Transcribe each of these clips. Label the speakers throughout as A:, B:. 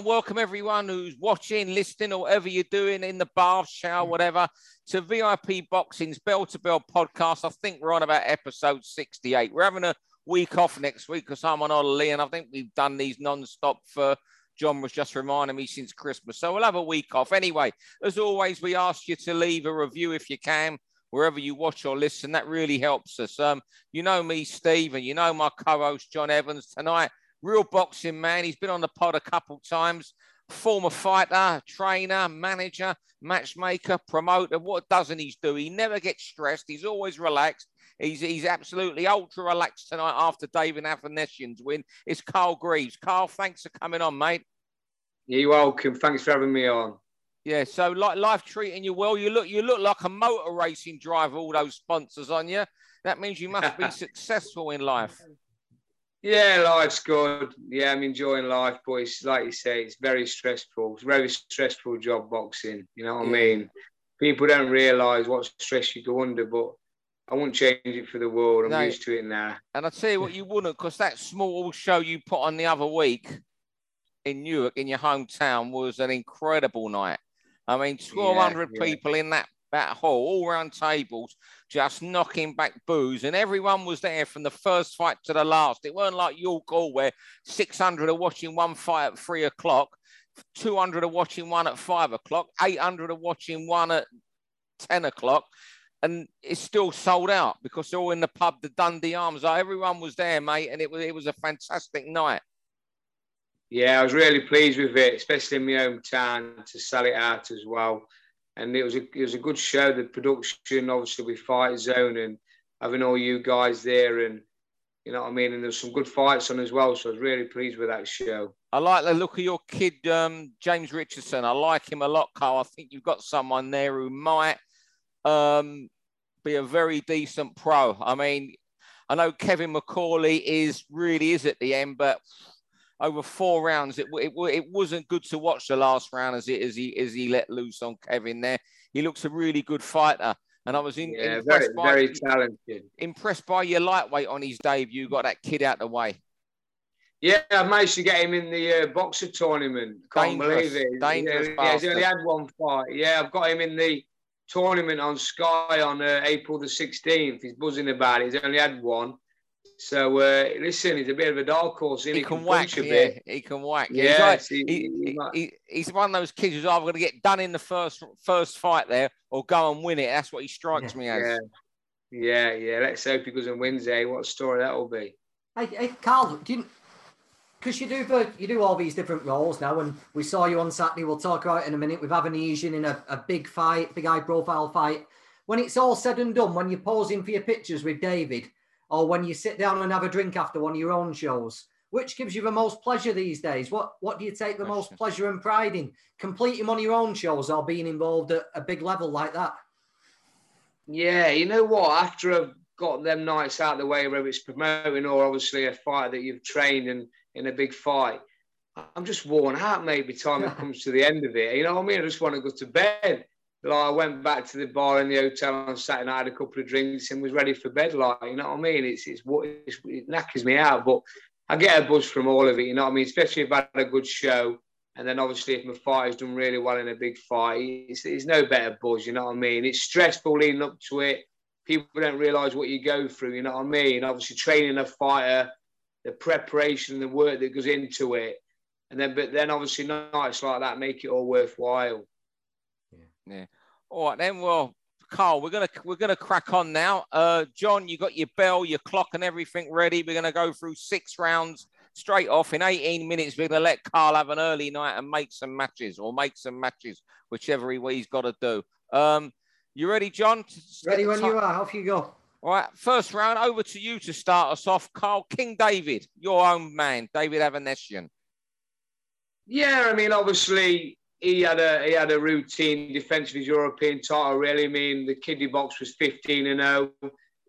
A: and welcome everyone who's watching, listening, or whatever you're doing in the bath, shower, whatever, to VIP Boxing's Bell to Bell podcast. I think we're on about episode 68. We're having a week off next week because I'm on holiday, and I think we've done these non-stop for John was just reminding me since Christmas. So we'll have a week off. Anyway, as always, we ask you to leave a review if you can, wherever you watch or listen. That really helps us. Um, you know me, Steve, and you know my co-host John Evans tonight real boxing man. He's been on the pod a couple times. Former fighter, trainer, manager, matchmaker, promoter. What doesn't he do? He never gets stressed. He's always relaxed. He's, he's absolutely ultra relaxed tonight after David Avanesyan's win. It's Carl Greaves. Carl, thanks for coming on, mate.
B: You're welcome. Thanks for having me on.
A: Yeah, so like life treating you well. You look you look like a motor racing driver, all those sponsors on you. That means you must be successful in life.
B: Yeah, life's good. Yeah, I'm enjoying life, but it's like you say, it's very stressful. It's a very stressful job boxing. You know what yeah. I mean? People don't realise what stress you go under, but I wouldn't change it for the world. I'm no. used to it now.
A: And I tell you what, you wouldn't, because that small show you put on the other week in Newark, in your hometown, was an incredible night. I mean, 1,200 yeah, yeah. people in that that hall, all round tables, just knocking back booze. And everyone was there from the first fight to the last. It weren't like York Hall where 600 are watching one fight at three o'clock, 200 are watching one at five o'clock, 800 are watching one at 10 o'clock. And it's still sold out because they're all in the pub, the Dundee Arms. Everyone was there, mate, and it was it was a fantastic night.
B: Yeah, I was really pleased with it, especially in my hometown to sell it out as well and it was a it was a good show. The production, obviously, with Fight Zone and having all you guys there, and you know what I mean. And there's some good fights on as well. So I was really pleased with that show.
A: I like the look of your kid, um, James Richardson. I like him a lot, Carl. I think you've got someone there who might um, be a very decent pro. I mean, I know Kevin McCauley is really is at the end, but over four rounds. It, it, it wasn't good to watch the last round as, it, as, he, as he let loose on Kevin there. He looks a really good fighter. And I was in,
B: yeah, impressed, very, by, very talented.
A: impressed by your lightweight on his debut. Got that kid out the way.
B: Yeah, I managed to get him in the uh, boxer tournament. Can't dangerous, believe it.
A: Dangerous
B: yeah, he's only had one fight. Yeah, I've got him in the tournament on Sky on uh, April the 16th. He's buzzing about it. He's only had one. So uh, listen, he's a bit of a dark horse.
A: He, he can, whack, yeah. He can whack. Yeah, he's, like, he, he, he's one of those kids who's either going to get done in the first first fight there or go and win it. That's what he strikes me as.
B: Yeah, yeah, yeah. Let's hope he goes and wins. Eh? What story that will be?
C: Hey, hey Carl, do you? Because you do you do all these different roles now, and we saw you on Saturday. We'll talk about it in a minute with Avanesyan in a, a big fight, big high profile fight. When it's all said and done, when you're posing for your pictures with David, or when you sit down and have a drink after one of your own shows? Which gives you the most pleasure these days? What what do you take the most pleasure and pride in? Completing on your own shows or being involved at a big level like that?
B: Yeah, you know what? After I've got them nights out of the way, whether it's promoting or obviously a fight that you've trained in in a big fight, I'm just worn out, mate, by the time it comes to the end of it. You know what I mean? I just want to go to bed. Like I went back to the bar in the hotel on Saturday night, had a couple of drinks, and was ready for bed. Like you know what I mean? It's it's what it knackers me out, but I get a buzz from all of it. You know what I mean? Especially if I had a good show, and then obviously if my fight has done really well in a big fight, it's, it's no better buzz. You know what I mean? It's stressful leading up to it. People don't realise what you go through. You know what I mean? Obviously training a fighter, the preparation, the work that goes into it, and then but then obviously nights like that make it all worthwhile.
A: Yeah. All right then. Well, Carl, we're gonna we're gonna crack on now. Uh, John, you got your bell, your clock, and everything ready. We're gonna go through six rounds straight off in 18 minutes. We're gonna let Carl have an early night and make some matches, or make some matches, whichever he, he's got to do. Um, you ready, John?
C: Ready when you are. Off you go.
A: All right, first round over to you to start us off, Carl King David, your own man, David Avanesyan.
B: Yeah, I mean, obviously, he had a he had a routine defence of his European title. Really, I mean, the kiddie box was 15 and 0.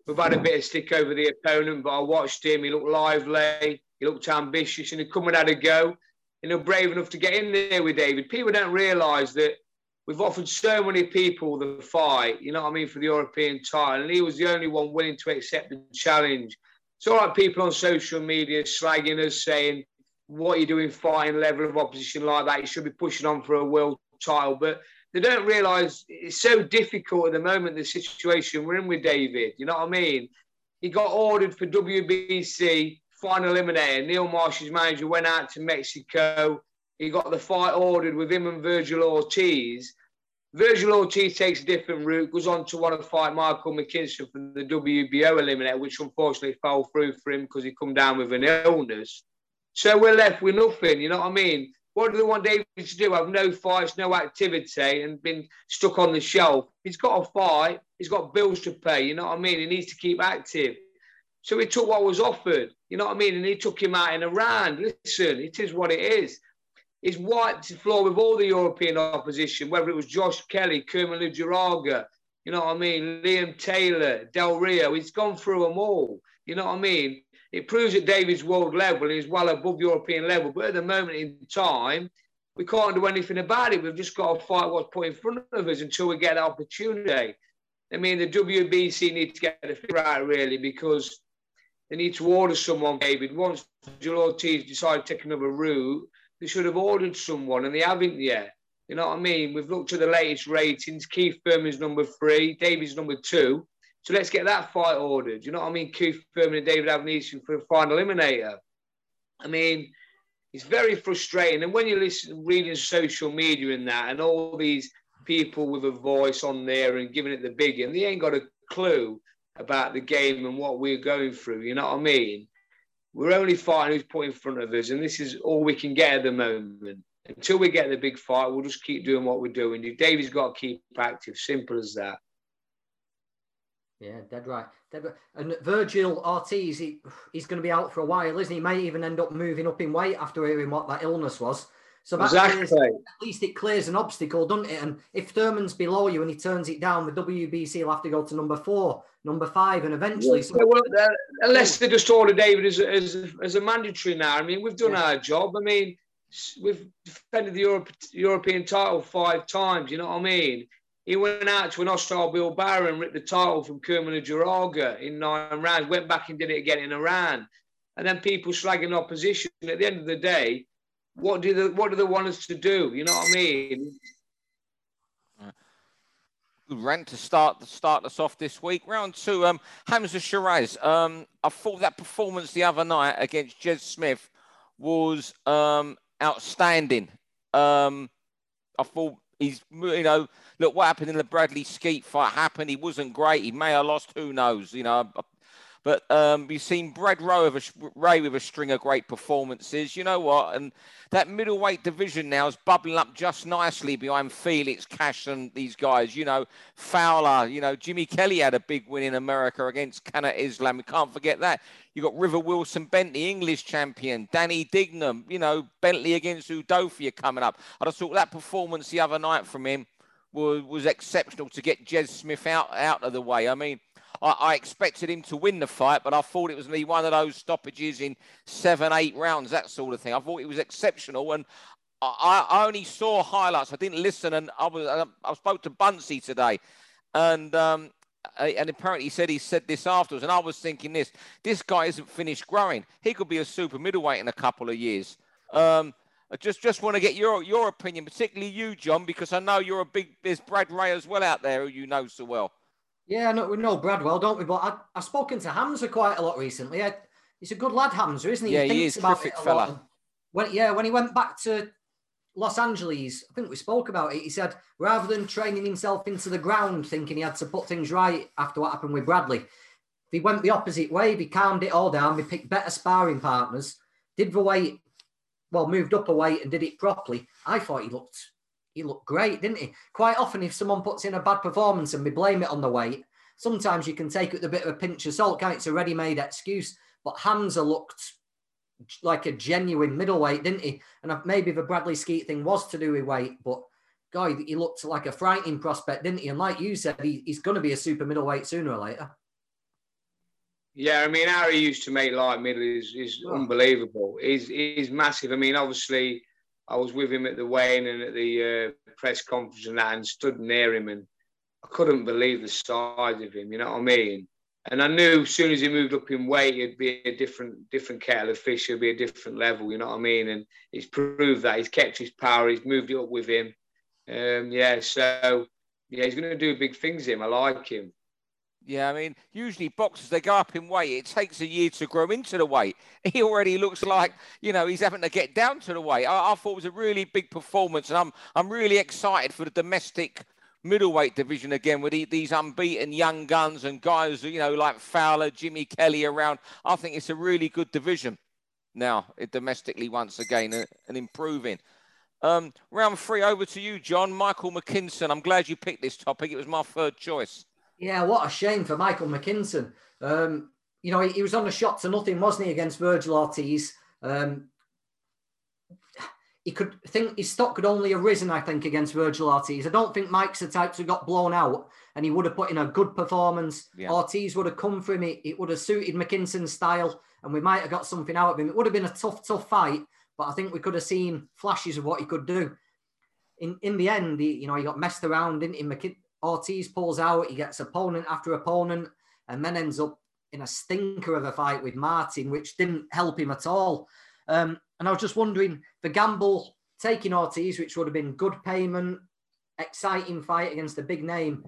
B: We've had a bit of stick over the opponent, but I watched him. He looked lively. He looked ambitious, and he come and had a go. You know, brave enough to get in there with David. People don't realise that we've offered so many people the fight. You know what I mean for the European title, and he was the only one willing to accept the challenge. It's all right, people on social media slagging us, saying what you are doing fighting level of opposition like that. You should be pushing on for a world title. But they don't realise it's so difficult at the moment, the situation we're in with David. You know what I mean? He got ordered for WBC final eliminator. Neil Marsh's manager went out to Mexico. He got the fight ordered with him and Vergil Ortiz. Vergil Ortiz takes a different route, goes on to want to fight Michael McKinson for the WBO eliminator, which unfortunately fell through for him because he come down with an illness. So we're left with nothing, you know what I mean? What do they want David to do? Have no fights, no activity, and been stuck on the shelf. He's got a fight. He's got bills to pay. You know what I mean? He needs to keep active. So he took what was offered. You know what I mean? And he took him out in a round. Listen, it is what it is. He's wiped the floor with all the European opposition, whether it was Josh Kelly, Kerman Lejarraga, you know what I mean, Liam Taylor, Del Rio. He's gone through them all. You know what I mean? It proves that David's world level is well above European level. But at the moment in time, we can't do anything about it. We've just got to fight what's put in front of us until we get the opportunity. I mean, the WBC need to get the figure out really because they need to order someone, David. Once Joel Ortiz decided to take another route, they should have ordered someone and they haven't yet. You know what I mean? We've looked at the latest ratings. Keith Thurman's number three, David's number two. So let's get that fight ordered. You know what I mean? Keith Thurman and David Avanesyan for a final eliminator. I mean, it's very frustrating. And when you listen, reading social media and that, and all these people with a voice on there and giving it the big, and they ain't got a clue about the game and what we're going through. You know what I mean? We're only fighting who's put in front of us, and this is all we can get at the moment. Until we get the big fight, we'll just keep doing what we're doing. David's got to keep active. Simple as that.
C: Yeah, dead right. Dead right. And Vergil Ortiz, he, he's going to be out for a while, isn't he? He might even end up moving up in weight after hearing what that illness was. So that
B: exactly.
C: clears, at least it clears an obstacle, doesn't it? And if Thurman's below you and he turns it down, the WBC will have to go to number four, number five, and eventually.
B: Yeah, well, uh, unless they just order David as, as, as a mandatory now. I mean, we've done yeah. our job. I mean, we've defended the Europe, European title five times. You know what I mean? He went out to an hostile Bilbao and ripped the title from Kerman Lejarraga in nine rounds, went back and did it again in Iran. And then people slagging opposition. At the end of the day, what do they, what do they want us to do? You know what I mean?
A: Rant to start to start us off this week. Round two, um, Hamza Sheeraz. Um, I thought that performance the other night against Jez Smith was um, outstanding. Um, I thought he's you know look what happened in the Bradley Skeete fight happened. He wasn't great. He may have lost. Who knows? You know. But um, we've seen Brad Rowe with a, Rea with a string of great performances. You know what? And that middleweight division now is bubbling up just nicely behind Felix, Cash, and these guys. You know, Fowler. You know, Jimmy Kelly had a big win in America against Kanat Islam. We can't forget that. You've got River Wilson Bentley, English champion, Danny Dignam, You know, Bentley against Udofia coming up. I just thought that performance the other night from him was was exceptional to get Jez Smith out out of the way. I mean I, I expected him to win the fight, but I thought it was going to be one of those stoppages in seven, eight rounds, that sort of thing. I thought it was exceptional, and I, I only saw highlights. I didn't listen, and I was um, I spoke to Buncey today, and um, and apparently he said he said this afterwards, and I was thinking this: this guy isn't finished growing. He could be a super middleweight in a couple of years. Um, I just just want to get your your opinion, particularly you, John, because I know you're a big. There's Brad Rea as well out there who you know so well.
C: Yeah, no, we know Bradwell, don't we? But I, I've spoken to Hamza quite a lot recently. I, he's a good lad, Hamza, isn't he?
A: Yeah, he, he is. About Terrific fella.
C: When, yeah, when he went back to Los Angeles, I think we spoke about it. He said rather than training himself into the ground, thinking he had to put things right after what happened with Bradley, he went the opposite way. He calmed it all down. He picked better sparring partners, did the weight, well, moved up a weight and did it properly. I thought he looked he looked great, didn't he? Quite often, if someone puts in a bad performance and we blame it on the weight, sometimes you can take it with a bit of a pinch of salt. Can't? It's a ready-made excuse. But Hamza looked like a genuine middleweight, didn't he? And maybe the Bradley Skeete thing was to do with weight, but guy, he looked like a frightening prospect, didn't he? And like you said, he, he's going to be a super middleweight sooner or later.
B: Yeah, I mean, how he used to make light middle is, is oh. unbelievable. He's, he's massive. I mean, obviously, I was with him at the weigh-in and at the uh, press conference and that, and stood near him, and I couldn't believe the size of him. You know what I mean? And I knew as soon as he moved up in weight, it'd be a different different kettle of fish. It'd be a different level. You know what I mean? And he's proved that he's kept his power. He's moved it up with him. Um, yeah, so yeah, he's going to do big things. Him, I like him.
A: Yeah, I mean, usually boxers they go up in weight. It takes a year to grow into the weight. He already looks like you know he's having to get down to the weight. I, I thought it was a really big performance, and I'm I'm really excited for the domestic middleweight division again with these unbeaten young guns and guys, you know, like Fowler, Jimmy Kelly around. I think it's a really good division now, domestically once again and improving. Um, round three, over to you, John. Michael McKinson. I'm glad you picked this topic. It was my third choice.
C: Yeah, what a shame for Michael McKinson. Um, you know, he, he, was on a shot to nothing, wasn't he, against Vergil Ortiz? Um, he could think his stock could only have risen, I think, against Vergil Ortiz. I don't think Mike's the type who got blown out and he would have put in a good performance. Yeah. Ortiz would have come for him. It, it would have suited McKinson's style and we might have got something out of him. It would have been a tough, tough fight, but I think we could have seen flashes of what he could do. In in the end, he, you know, he got messed around, didn't he? McKin- Ortiz pulls out, he gets opponent after opponent, and then ends up in a stinker of a fight with Martin, which didn't help him at all. Um, and I was just wondering the gamble taking Ortiz, which would have been good payment, exciting fight against a big name.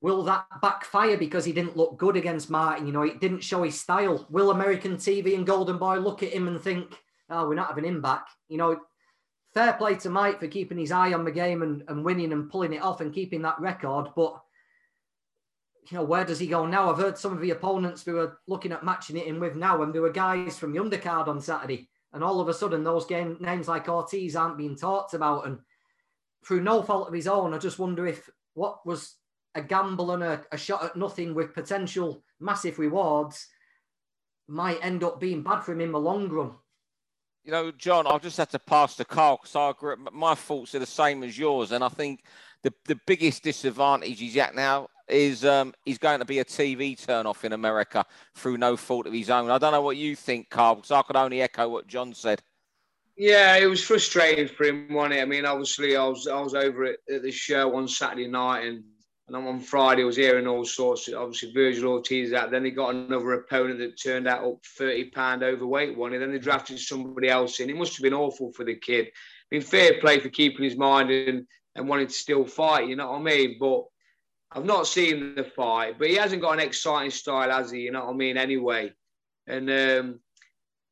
C: Will that backfire because he didn't look good against Martin? You know, it didn't show his style. Will American TV and Golden Boy look at him and think, oh, we're not having him back? You know, fair play to Mike for keeping his eye on the game and, and winning and pulling it off and keeping that record. But you know, where does he go now? I've heard some of the opponents we were looking at matching it in with now, and there were guys from the undercard on Saturday, and all of a sudden those game names like Ortiz aren't being talked about, and through no fault of his own, I just wonder if what was a gamble and a, a shot at nothing with potential massive rewards might end up being bad for him in the long run
A: you know, John, I'll just had to pass the car because I agree. My thoughts are the same as yours, and I think the the biggest disadvantage he's at now is um, he's going to be a TV turn-off in America through no fault of his own. I don't know what you think, Carl, because I could only echo what John said.
B: Yeah, it was frustrating for him, wasn't it? I mean, obviously, I was I was over at, at the show on Saturday night, and and on Friday, I was hearing all sorts. Of, obviously, Vergil Ortiz out. Then they got another opponent that turned out up thirty pound overweight one, and then they drafted somebody else in. It must have been awful for the kid. I mean, fair play for keeping his mind and and wanting to still fight. You know what I mean? But I've not seen the fight. But he hasn't got an exciting style, has he? You know what I mean? Anyway, and um,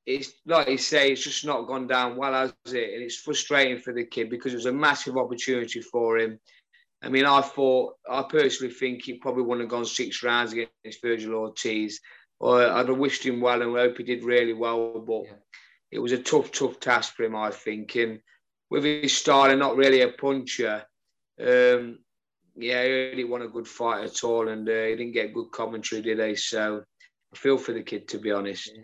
B: it's like you say, it's just not gone down well, has it? And it's frustrating for the kid because it was a massive opportunity for him. I mean, I thought, I personally think he probably wouldn't have gone six rounds against Vergil Ortiz. Or I'd have wished him well and hope he did really well. But yeah. it was a tough, tough task for him, I think. And with his style and not really a puncher, um, yeah, he really won a good fight at all. And uh, he didn't get good commentary, did he? So I feel for the kid, to be honest.
C: Yeah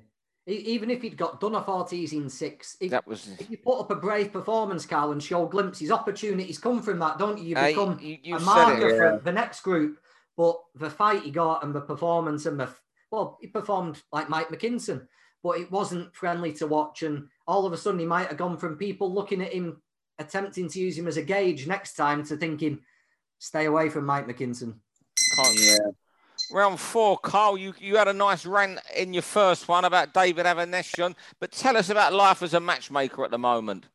C: even if he'd got done off Ortiz in six, if,
A: that was
C: if you put up a brave performance, Carl, and show glimpses, opportunities come from that, don't you? You become uh, you, you a marker it, yeah. for the next group. But the fight he got and the performance and the well, he performed like Mike McKinson, but it wasn't friendly to watch. And all of a sudden, he might have gone from people looking at him, attempting to use him as a gauge next time, to thinking, "Stay away from Mike McKinson."
A: Yeah. Round four, Carl, you, you had a nice rant in your first one about David Avanesyan, but tell us about life as a matchmaker at the moment.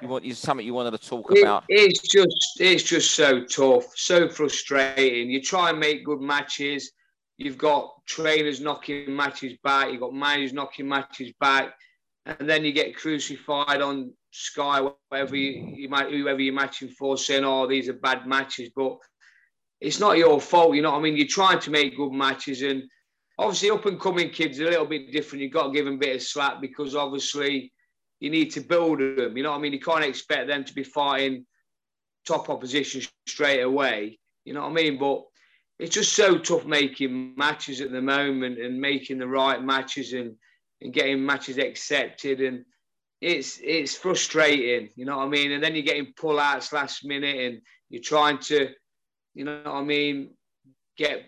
A: You want you something you wanted to talk
B: it,
A: about?
B: It's just it's just so tough, so frustrating. You try and make good matches. You've got trainers knocking matches back. You've got managers knocking matches back, and then you get crucified on Sky, whatever you, you might, whoever you're matching for, saying, "Oh, these are bad matches." But it's not your fault. You know what I mean? You're trying to make good matches, and obviously, up and coming kids are a little bit different. You've got to give them a bit of slack because obviously you need to build them. You know what I mean? You can't expect them to be fighting top opposition straight away. You know what I mean? But it's just so tough making matches at the moment and making the right matches and, and getting matches accepted and it's it's frustrating, you know what I mean? And then you're getting pull outs last minute and you're trying to you know what I mean? Get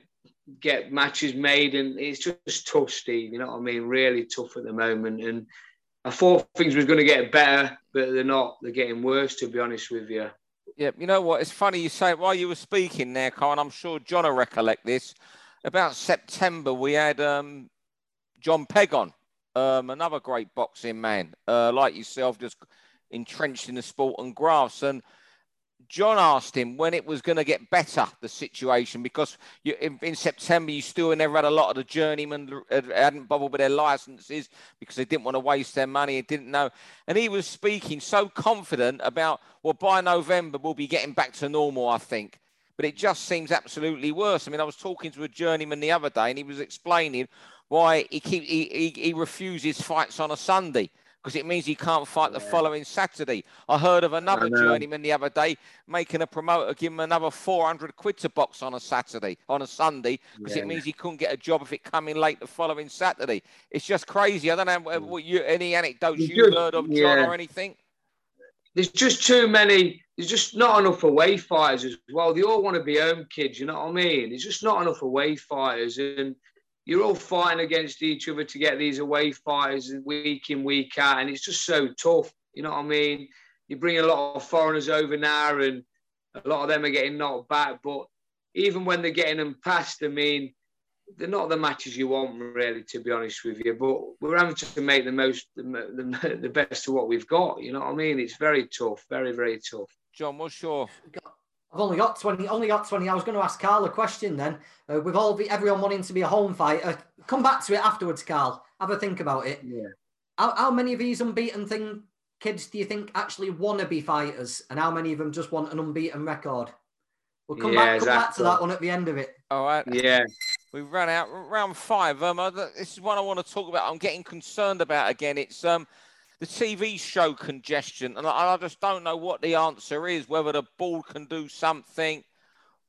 B: get matches made, and it's just tough, Steve. You know what I mean? Really tough at the moment, and I thought things was going to get better, but they're not. They're getting worse, to be honest with you.
A: Yeah, you know what? It's funny you say it while you were speaking there, Carl. I'm sure John will recollect this. about September, we had um, John Pegg on, um, another great boxing man, uh, like yourself, just entrenched in the sport and grass. And John asked him when it was going to get better, the situation, because you, in, in, September you still never had a lot of the journeymen hadn't bothered with their licenses because they didn't want to waste their money. They didn't know. And he was speaking so confident about, well, by November we'll be getting back to normal, I think. But it just seems absolutely worse. I mean, I was talking to a journeyman the other day and he was explaining why he, keep, he, he, he refuses fights on a Sunday because it means he can't fight the following Saturday. I heard of another journeyman the other day making a promoter give him another 400 quid to box on a Saturday, on a Sunday, because yeah. it means he couldn't get a job if it come in late the following Saturday. It's just crazy. I don't know mm. what you, any anecdotes you've heard of, John, yeah. or anything.
B: There's just too many. There's just not enough away fighters as well. They all want to be home kids. You know what I mean? There's just not enough away fighters, and you're all fighting against each other to get these away fighters week in, week out, and it's just so tough. You know what I mean? You bring a lot of foreigners over now, and a lot of them are getting knocked back. But even when they're getting them past, I mean, they're not the matches you want, really, to be honest with you. But we're having to make the most, the, the, the best of what we've got. You know what I mean? It's very tough, very, very tough.
A: John, what's your
C: I've only got 20, only got 20. I was going to ask Carl a question then. Uh, with all the, everyone wanting to be a home fighter, come back to it afterwards, Carl. Have a think about it.
B: Yeah.
C: How, how many of these unbeaten thing kids do you think actually want to be fighters, and how many of them just want an unbeaten record? We'll come yeah, back, come back to that one at the end of it.
A: All right.
B: Yeah.
A: We've run out round five. Um, this is one I want to talk about. I'm getting concerned about again. It's um the TV show congestion, and I, I just don't know what the answer is, whether the board can do something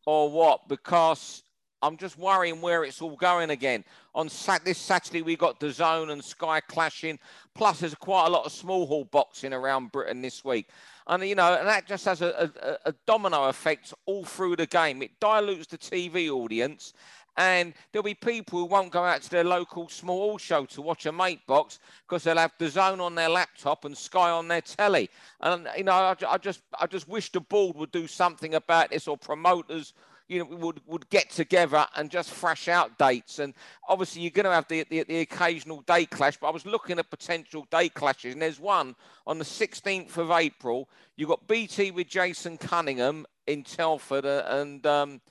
A: or what, because I'm just worrying where it's all going again. On sat- this Saturday, we got the Zone and Sky clashing. Plus, there's quite a lot of small hall boxing around Britain this week, and you know, and that just has a, a, a domino effect all through the game. It dilutes the TV audience, and there'll be people who won't go out to their local small show to watch a mate box because they'll have the zone on their laptop and Sky on their telly. And you know, I, I just I just wish the board would do something about this or promoters you know, would, would get together and just thrash out dates. And obviously, you're going to have the, the, the, occasional day clash, but I was looking at potential day clashes, and there's one on the 16th of April. You've got BT with Jason Cunningham in Telford, uh, and um,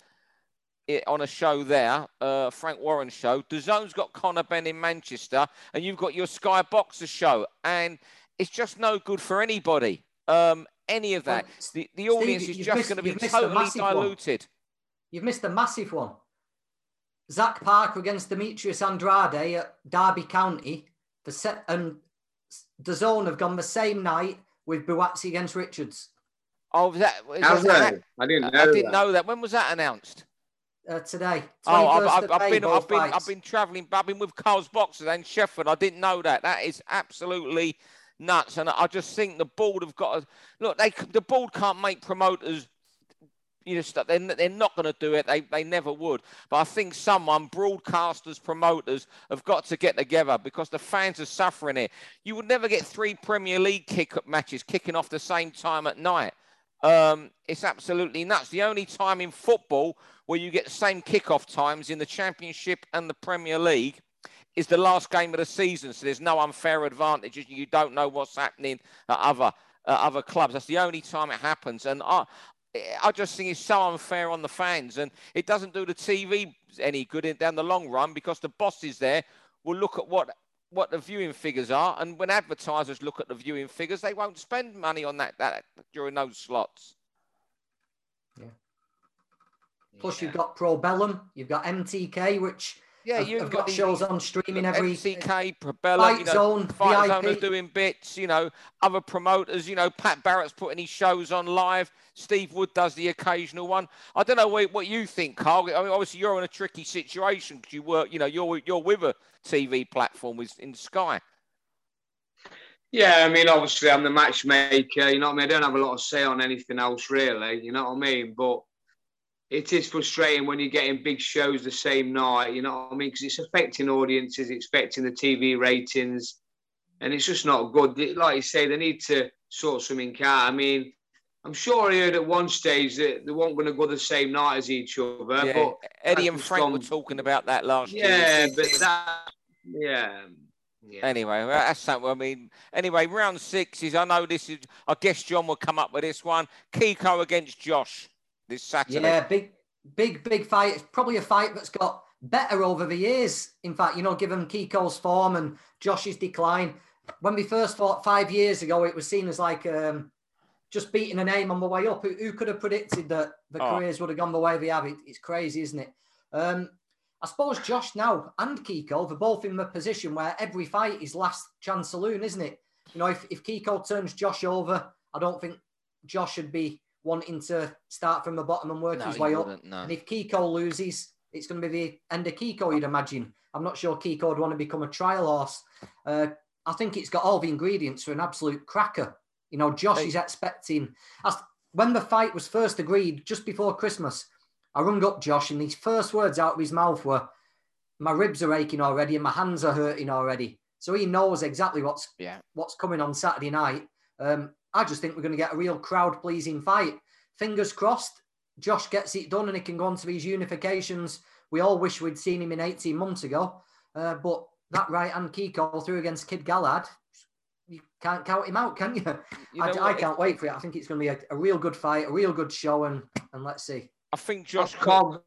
A: it on a show there, uh, Frank Warren show. The Zone's got Conor Benn in Manchester, and you've got your Sky Boxer show, and it's just no good for anybody. Um, any of that. Well, the, the audience Steve, is just going to be totally diluted.
C: One. You've missed a massive one. Zach Parker against Demetrius Andrade at Derby County. The set and the Zone have gone the same night with Buatsi against Richards.
A: Oh, was that?
B: How's that? I didn't know. I
A: didn't that. know that. When was that announced?
C: Uh, today.
A: Oh, I've, I've, I've been, I've been, I've been travelling. I've been with Carl's Boxers and Sheffield. I didn't know that. That is absolutely nuts. And I just think the board have got to look. They the board can't make promoters. You know, they're, they're not going to do it. They, they never would. But I think someone, broadcasters, promoters, have got to get together because the fans are suffering it. You would never get three Premier League kick up matches kicking off the same time at night. Um, it's absolutely nuts. The only time in football where you get the same kickoff times in the Championship and the Premier League is the last game of the season. So there's no unfair advantage. You don't know what's happening at other uh, other clubs. That's the only time it happens. And I, I just think it's so unfair on the fans, and it doesn't do the TV any good in, down the long run because the bosses there will look at what what the viewing figures are, and when advertisers look at the viewing figures, they won't spend money on that, that during those slots.
C: Yeah. Plus, yeah. you've got Probellum, you've got MTK, which yeah, you've got, got shows on streaming every
A: MTK, Probellum, Fight you know, Zone, Fight VIP. Zone are doing bits. You know, other promoters. You know, Pat Barrett's putting his shows on live. Steve Wood does the occasional one. I don't know what, what you think, Carl. I mean, obviously you're in a tricky situation because you work. You know, you're you're with a TV platform with in Sky.
B: Yeah, I mean, obviously I'm the matchmaker. You know what I mean? I don't have a lot of say on anything else, really. You know what I mean? But it is frustrating when you're getting big shows the same night, you know what I mean? Because it's affecting audiences, it's affecting the TV ratings, and it's just not good. Like you say, they need to sort something out. I mean, I'm sure I heard at one stage that they weren't going to go the same night as each other. Yeah. But
A: Eddie and Frank gone... were talking about that last
B: yeah,
A: year.
B: Yeah, but that, yeah. Yeah.
A: Anyway, that's something. I mean, anyway, round six is. I know this is. I guess John will come up with this one. Kiko against Josh this Saturday.
C: Yeah, big, big, big fight. It's probably a fight that's got better over the years. In fact, you know, given Kiko's form and Josh's decline, when we first fought five years ago, it was seen as like um, just beating a name on the way up. Who, who could have predicted that the oh. careers would have gone the way they have? It, it's crazy, isn't it? Um, I suppose Josh now and Kiko, they're both in the position where every fight is last chance saloon, isn't it? You know, if, if Kiko turns Josh over, I don't think Josh should be wanting to start from the bottom and work no, his way up. No. And if Kiko loses, it's going to be the end of Kiko, you'd imagine. I'm not sure Kiko would want to become a trial horse. Uh, I think it's got all the ingredients for an absolute cracker. You know, Josh hey. is expecting. When the fight was first agreed just before Christmas, I rung up Josh, and his first words out of his mouth were, "My ribs are aching already, and my hands are hurting already." So he knows exactly what's yeah. what's coming on Saturday night. Um, I just think we're going to get a real crowd pleasing fight. Fingers crossed, Josh gets it done and he can go on to these unifications. We all wish we'd seen him in 18 months ago. Uh, but that right hand Kiko through against Kid Galahad, you can't count him out, can you? you know I, I, can't wait for it. I think it's going to be a, a, real good fight, a real good show, and, and let's see.
A: I think Josh. Carl.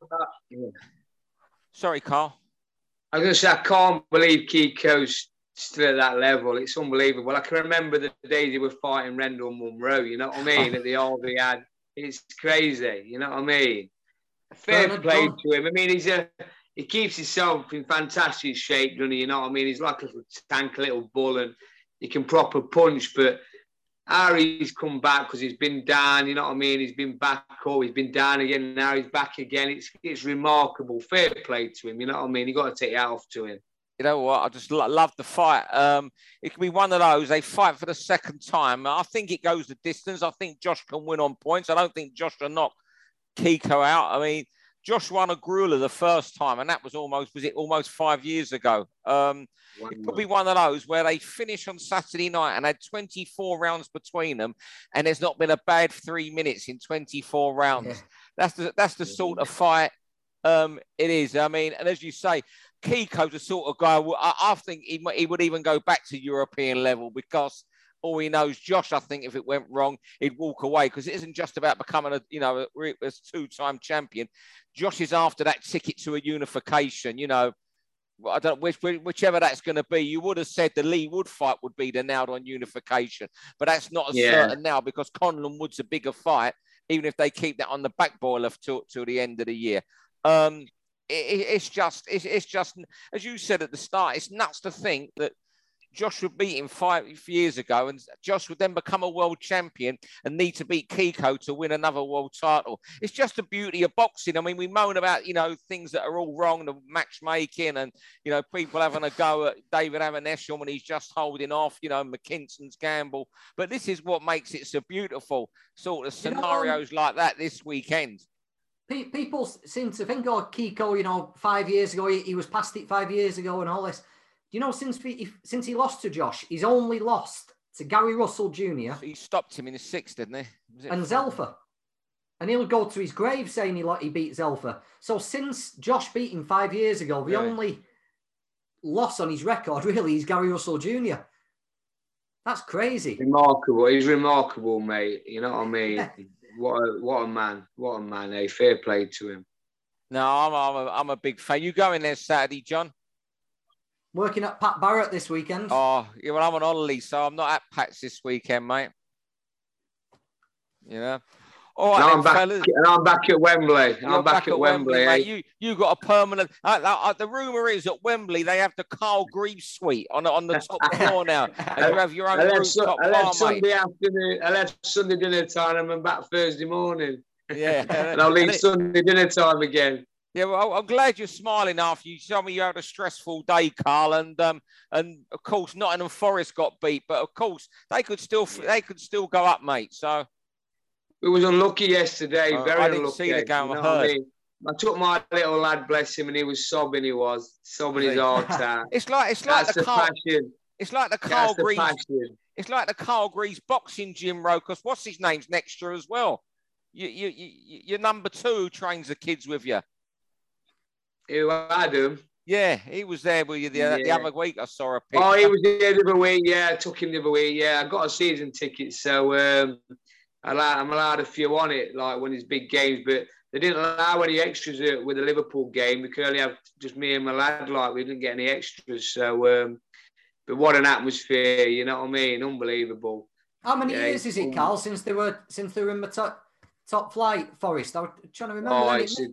A: Sorry, Carl.
B: I was going to say I can't believe Kiko's still at that level. It's unbelievable. I can remember the days he was fighting Rendall Munroe. You know what I mean? at the old he. It's crazy. You know what I mean? Fair play to him. I mean, he's a he keeps himself in fantastic shape, doesn't he? You know what I mean? He's like a little tank, a little bull, and he can proper punch. But Harry's come back because he's been down, you know what I mean? He's been back up, he's been down again, now he's back again. It's it's remarkable. Fair play to him, you know what I mean? You got to take it off to him.
A: You know what? I just love the fight. Um, it can be one of those. They fight for the second time. I think it goes the distance. I think Josh can win on points. I don't think Josh will knock Kiko out. I mean, Josh won a grueler the first time, and that was almost was it almost five years ago. Um, it could be one of those where they finish on Saturday night and had 24 rounds between them, and there's not been a bad three minutes in 24 rounds. Yeah. That's the that's the sort of fight um, it is. I mean, and as you say, Kiko's the sort of guy. I, I think he, he would even go back to European level because all he knows, Josh, I think if it went wrong, he'd walk away because it isn't just about becoming a, you know, a, a two-time champion. Josh is after that ticket to a unification, you know. I don't which, whichever that's going to be. You would have said the Leigh Wood fight would be the nailed on unification, but that's not as yeah. certain now because Conlan Wood's a bigger fight, even if they keep that on the back boiler till, till the end of the year. Um, it's just, it's, it's just, as you said at the start, it's nuts to think that Josh would beat him five years ago, and Josh would then become a world champion and need to beat Kiko to win another world title. It's just the beauty of boxing. I mean, we moan about you know things that are all wrong, the matchmaking, and you know people having a go at David Avanesyan when he's just holding off. You know, McKinson's gamble, but this is what makes it so beautiful. Sort of scenarios you know, um, like that this weekend
C: people seem to think, oh, Kiko, you know, five years ago, he, he, was past it five years ago and all this Do you know since he, since he lost to Josh, he's only lost to Gary Russell Jr.
A: He stopped him in his sixth, didn't
C: he? And Zelfa. And he'll go to his grave saying he like he beat Zelfa. So since Josh beat him five years ago, the yeah. only loss on his record really is Gary Russell Jr. That's crazy.
B: Remarkable. He's remarkable, mate. You know what I mean? What a what a man. What a man. A eh? fair play to him.
A: No, I'm, I'm, a, I'm a big fan. You going there Saturday, John?
C: Working at Pat Barrett this weekend.
A: Oh, yeah, well, I'm on holiday, so I'm not at Pat's this weekend, mate. Yeah.
B: All right, I'm back, and I'm back at Wembley. I'm back, back at, Wembley. Wembley
A: mate. You you got a permanent. Uh, uh, the rumor is at Wembley they have the Carl Greaves suite on on the top floor now, and you have your own I left,
B: so, I left Sunday mate. afternoon. I left Sunday dinner time. and I'm back Thursday morning.
A: Yeah,
B: and I'll leave Sunday dinner time again.
A: Yeah, well, I'm glad you're smiling after you told me you had a stressful day, Carl, and um, and of course Nottingham Forest got beat, but of course they could still they could still go up, mate. So
B: it was unlucky yesterday. Uh, very I didn't unlucky. See the game. You know I. I, mean? I took my little lad, bless him, and he was sobbing. He was sobbing his heart out.
A: it's like it's like
B: That's the,
A: Carl,
B: passion.
A: It's like the Carl Greaves. It's like the Carl Greaves boxing gym, Rocos. What's his name's next year as well? You, you, you, your number two trains the kids with you.
B: Who Adam?
A: Yeah, he was there with you the, yeah. the other week. I saw a picture.
B: Oh, he was there the other week. Yeah, I took him the other week. Yeah, I got a season ticket, so um, I'm allowed a few on it, like when there's big games. But they didn't allow any extras with the Liverpool game. We could only have just me and my lad. Like we didn't get any extras. So, um, but what an atmosphere! You know what I mean? Unbelievable.
C: How many yeah, years is it, Carl, since they were since they were in the top top flight, Forest? I was trying to remember.
B: Oh, it's, a,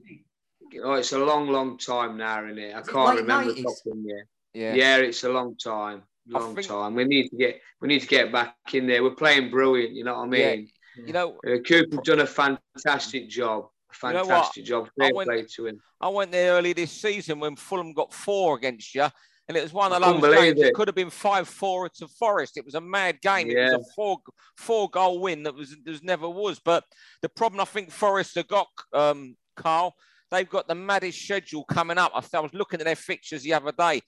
B: oh, it's a long, long time now, isn't it? I is can't it remember. 90s? Yeah. yeah, it's a long time long think, time. We need to get we need to get back in there. We're playing brilliant. You know what I mean?
A: Yeah, you know,
B: uh, Cooper's done a fantastic job. fantastic you know job. Fair went, play to him.
A: I went there early this season when Fulham got four against you. And it was one of those games. It. it. could have been five four to Forest. It was a mad game. Yeah. It was a four four goal win that was there never was. But the problem I think Forest have got, um, Carl, they've got the maddest schedule coming up. I was looking at their fixtures the other day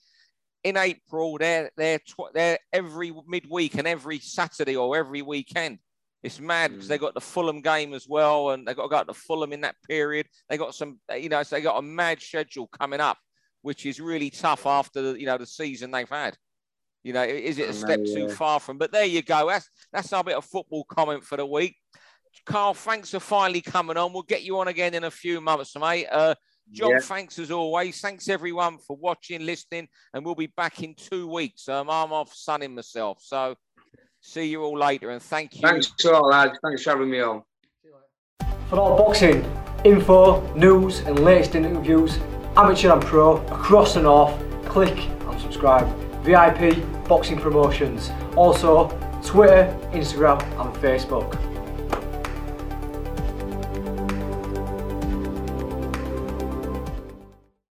A: in April, they're they're tw- they're every midweek and every Saturday or every weekend. It's mad because mm. they got the Fulham game as well, and they got to go to Fulham in that period. They got some, you know, so they got a mad schedule coming up, which is really tough after the, you know the season they've had. You know, is it a step know, yeah. too far from? But there you go. That's that's our bit of football comment for the week. Carl, thanks for finally coming on. We'll get you on again in a few months, mate. Uh, John, yeah. thanks as always. Thanks everyone for watching, listening, and we'll be back in two weeks. Um, I'm off sunning myself, so see you all later. And thank you.
B: Thanks a lot, lads. Thanks for having me on.
D: For all boxing info, news, and latest interviews, amateur and pro across the north, click and subscribe. VIP Boxing Promotions. Also, Twitter, Instagram, and Facebook.